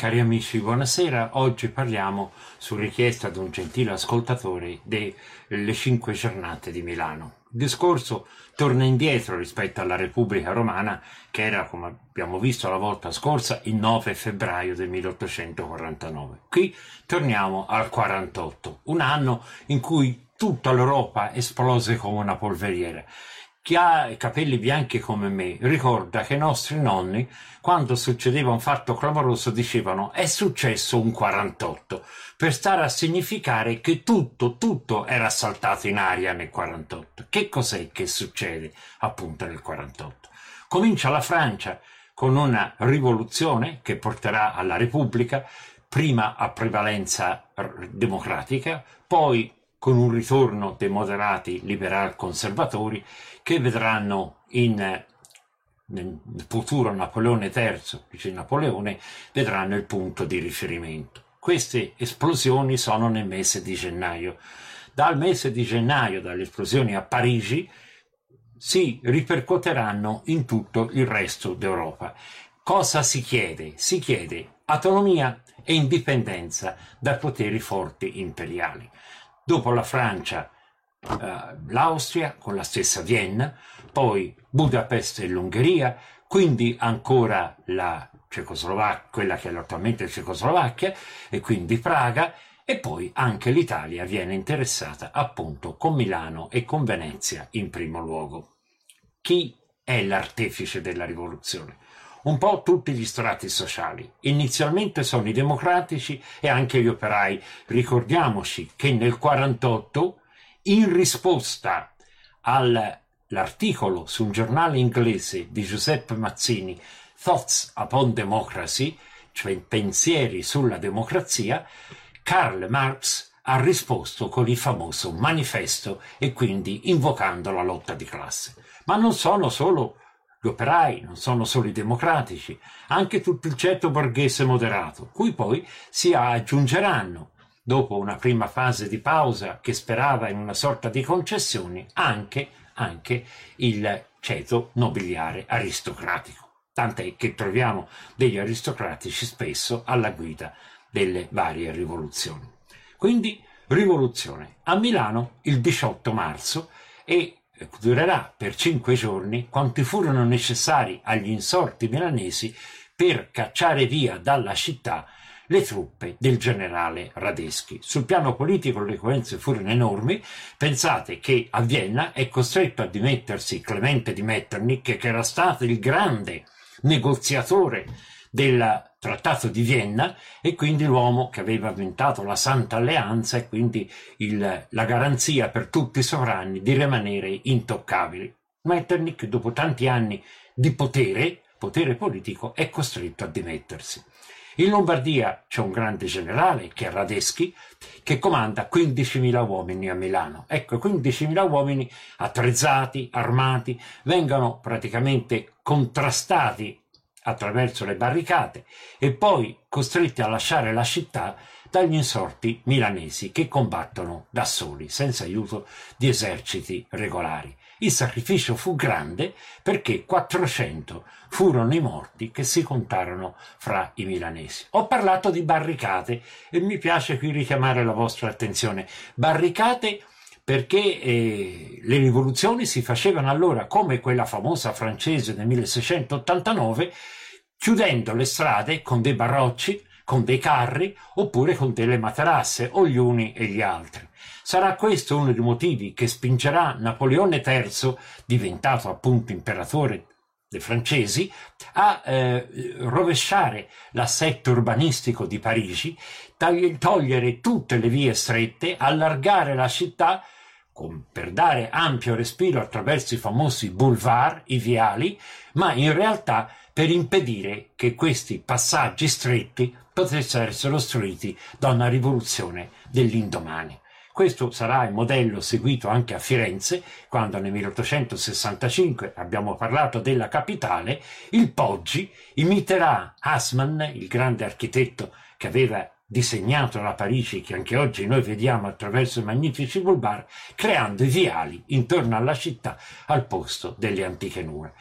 Cari amici, buonasera. Oggi parliamo, su richiesta di un gentile ascoltatore, delle cinque giornate di Milano. Il discorso torna indietro rispetto alla Repubblica Romana, che era, come abbiamo visto la volta scorsa, il 9 febbraio del 1849. Qui torniamo al 48, un anno in cui tutta l'Europa esplose come una polveriera chi ha i capelli bianchi come me ricorda che i nostri nonni, quando succedeva un fatto clamoroso, dicevano è successo un 48, per stare a significare che tutto, tutto era saltato in aria nel 48. Che cos'è che succede appunto nel 48? Comincia la Francia con una rivoluzione che porterà alla Repubblica, prima a prevalenza democratica, poi con un ritorno dei moderati liberal conservatori che vedranno in, nel futuro Napoleone III, dice Napoleone, vedranno il punto di riferimento. Queste esplosioni sono nel mese di gennaio. Dal mese di gennaio, dalle esplosioni a Parigi, si ripercuoteranno in tutto il resto d'Europa. Cosa si chiede? Si chiede autonomia e indipendenza dai poteri forti imperiali. Dopo la Francia eh, l'Austria con la stessa Vienna, poi Budapest e l'Ungheria, quindi ancora la Cecoslovacchia, quella che è attualmente Cecoslovacchia, e quindi Praga, e poi anche l'Italia viene interessata appunto con Milano e con Venezia in primo luogo. Chi è l'artefice della rivoluzione? Un po' tutti gli strati sociali. Inizialmente sono i democratici e anche gli operai. Ricordiamoci che nel 48 in risposta all'articolo su un giornale inglese di Giuseppe Mazzini, Thoughts upon Democracy, cioè pensieri sulla democrazia, Karl Marx ha risposto con il famoso manifesto e quindi invocando la lotta di classe. Ma non sono solo gli operai, non sono solo i democratici, anche tutto il ceto borghese moderato, cui poi si aggiungeranno dopo una prima fase di pausa che sperava in una sorta di concessioni, anche, anche il ceto nobiliare aristocratico. Tant'è che troviamo degli aristocratici spesso alla guida delle varie rivoluzioni. Quindi rivoluzione a Milano il 18 marzo e durerà per cinque giorni quanti furono necessari agli insorti milanesi per cacciare via dalla città le truppe del generale Radeschi. Sul piano politico le conseguenze furono enormi. Pensate che a Vienna è costretto a dimettersi Clemente di Metternich, che era stato il grande negoziatore del trattato di Vienna e quindi l'uomo che aveva avventato la Santa Alleanza e quindi il, la garanzia per tutti i sovrani di rimanere intoccabili. Metternich, dopo tanti anni di potere, potere politico, è costretto a dimettersi. In Lombardia c'è un grande generale, che è Radeschi, che comanda 15.000 uomini a Milano. Ecco, 15.000 uomini attrezzati, armati, vengono praticamente contrastati attraverso le barricate e poi costretti a lasciare la città dagli insorti milanesi che combattono da soli, senza aiuto di eserciti regolari. Il sacrificio fu grande perché 400 furono i morti che si contarono fra i milanesi. Ho parlato di barricate e mi piace qui richiamare la vostra attenzione. Barricate perché eh, le rivoluzioni si facevano allora come quella famosa francese del 1689, chiudendo le strade con dei barocci, con dei carri oppure con delle materasse o gli uni e gli altri. Sarà questo uno dei motivi che spingerà Napoleone III, diventato appunto imperatore dei francesi, a eh, rovesciare l'assetto urbanistico di Parigi, togliere tutte le vie strette, allargare la città con, per dare ampio respiro attraverso i famosi boulevard, i viali, ma in realtà per impedire che questi passaggi stretti potessero essere ostruiti da una rivoluzione dell'indomani. Questo sarà il modello seguito anche a Firenze, quando nel 1865 abbiamo parlato della capitale, il Poggi imiterà Haussmann, il grande architetto che aveva disegnato la Parigi che anche oggi noi vediamo attraverso i magnifici boulevard, creando i viali intorno alla città al posto delle antiche mura.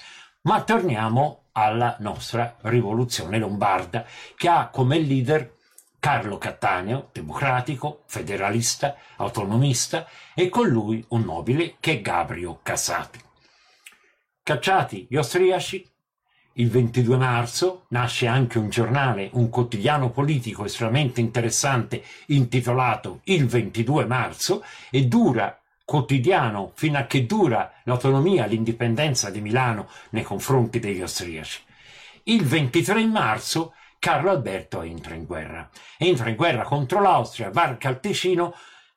Ma torniamo alla nostra rivoluzione lombarda, che ha come leader Carlo Cattaneo, democratico, federalista, autonomista, e con lui un nobile che è Gabrio Cassati. Cacciati gli austriaci, il 22 marzo nasce anche un giornale, un quotidiano politico estremamente interessante intitolato Il 22 marzo e dura quotidiano fino a che dura l'autonomia, l'indipendenza di Milano nei confronti degli austriaci. Il 23 marzo Carlo Alberto entra in guerra. Entra in guerra contro l'Austria, varca il Ticino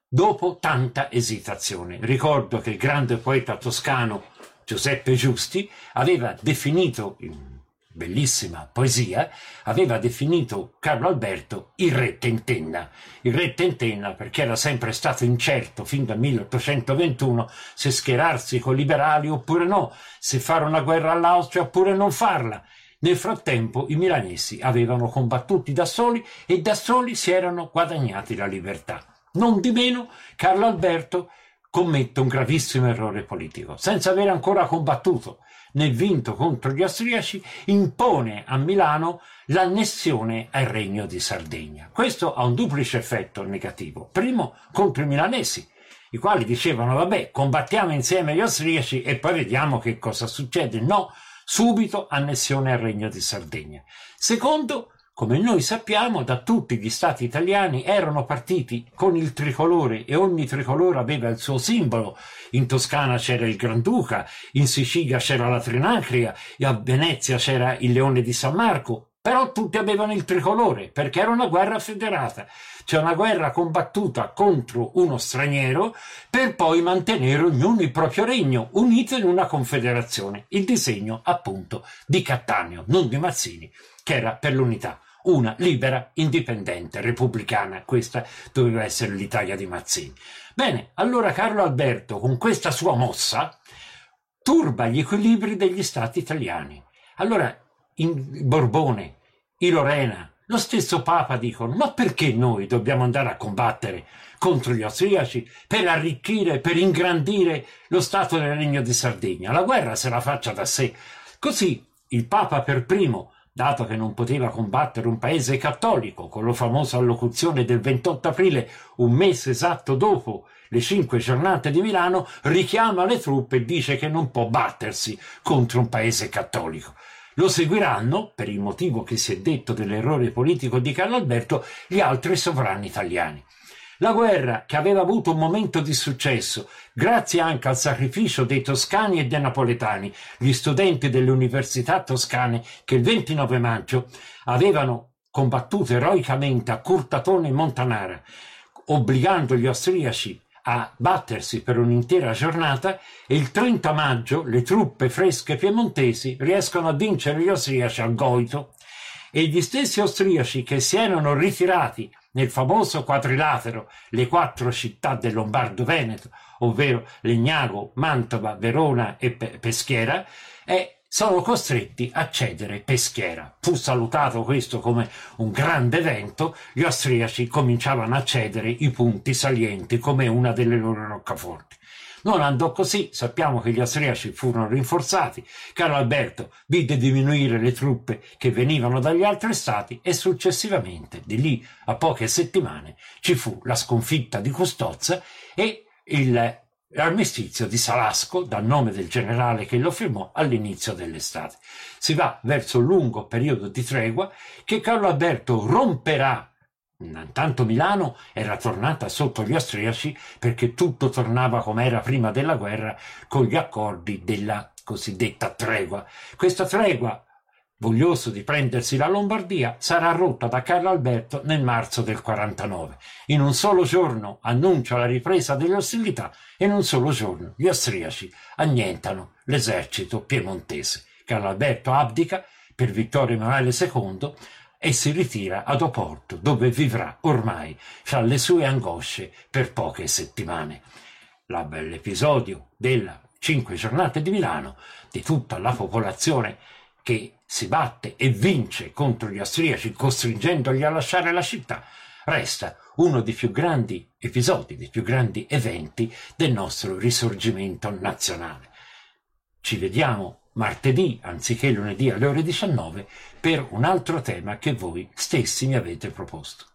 dopo tanta esitazione. Ricordo che il grande poeta toscano Giuseppe Giusti aveva definito, in bellissima poesia, aveva definito Carlo Alberto il re tentenna. Il re tentenna perché era sempre stato incerto fin dal 1821 se schierarsi con i liberali oppure no, se fare una guerra all'Austria oppure non farla. Nel frattempo i milanesi avevano combattuti da soli e da soli si erano guadagnati la libertà. Non di meno, Carlo Alberto commette un gravissimo errore politico. Senza aver ancora combattuto né vinto contro gli austriaci, impone a Milano l'annessione al regno di Sardegna. Questo ha un duplice effetto negativo. Primo, contro i milanesi, i quali dicevano vabbè, combattiamo insieme gli austriaci e poi vediamo che cosa succede. No, subito annessione al Regno di Sardegna. Secondo, come noi sappiamo, da tutti gli stati italiani erano partiti con il tricolore e ogni tricolore aveva il suo simbolo. In Toscana c'era il Granduca, in Sicilia c'era la Trinacria, a Venezia c'era il Leone di San Marco, però tutti avevano il tricolore perché era una guerra federata, cioè una guerra combattuta contro uno straniero per poi mantenere ognuno il proprio regno, unito in una confederazione. Il disegno appunto di Cattaneo, non di Mazzini, che era per l'unità. Una libera, indipendente, repubblicana, questa doveva essere l'Italia di Mazzini. Bene, allora Carlo Alberto, con questa sua mossa, turba gli equilibri degli stati italiani. Allora in Borbone, i Lorena, lo stesso Papa dicono: ma perché noi dobbiamo andare a combattere contro gli austriaci per arricchire, per ingrandire lo Stato del Regno di Sardegna? La guerra se la faccia da sé. Così il Papa per primo, dato che non poteva combattere un paese cattolico, con la famosa allocuzione del 28 aprile, un mese esatto dopo le cinque giornate di Milano, richiama le truppe e dice che non può battersi contro un paese cattolico. Lo seguiranno, per il motivo che si è detto dell'errore politico di Carlo Alberto, gli altri sovrani italiani. La guerra, che aveva avuto un momento di successo, grazie anche al sacrificio dei toscani e dei napoletani, gli studenti delle università toscane che il 29 maggio avevano combattuto eroicamente a Curtatone e Montanara, obbligando gli austriaci a battersi per un'intera giornata e il 30 maggio le truppe fresche piemontesi riescono a vincere gli austriaci al Goito. E gli stessi austriaci che si erano ritirati nel famoso quadrilatero le quattro città del Lombardo-Veneto, ovvero Legnago, Mantova, Verona e Peschiera, e sono costretti a cedere Peschiera. Fu salutato questo come un grande evento, gli austriaci cominciavano a cedere i punti salienti come una delle loro roccaforti. Non andò così, sappiamo che gli austriaci furono rinforzati, Carlo Alberto vide diminuire le truppe che venivano dagli altri stati e successivamente, di lì a poche settimane, ci fu la sconfitta di Custozza e il l'armistizio di Salasco, dal nome del generale che lo firmò all'inizio dell'estate. Si va verso un lungo periodo di tregua che Carlo Alberto romperà. Intanto Milano era tornata sotto gli austriaci perché tutto tornava come era prima della guerra con gli accordi della cosiddetta tregua. Questa tregua voglioso di prendersi la Lombardia, sarà rotta da Carlo Alberto nel marzo del 49. In un solo giorno annuncia la ripresa delle ostilità e in un solo giorno gli austriaci annientano l'esercito piemontese. Carlo Alberto abdica per Vittorio Emanuele II e si ritira ad Oporto, dove vivrà ormai fra le sue angosce per poche settimane. L'episodio delle cinque giornate di Milano, di tutta la popolazione che si batte e vince contro gli austriaci costringendoli a lasciare la città, resta uno dei più grandi episodi, dei più grandi eventi del nostro risorgimento nazionale. Ci vediamo martedì anziché lunedì alle ore 19 per un altro tema che voi stessi mi avete proposto.